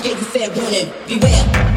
I gave you fair warning. Beware.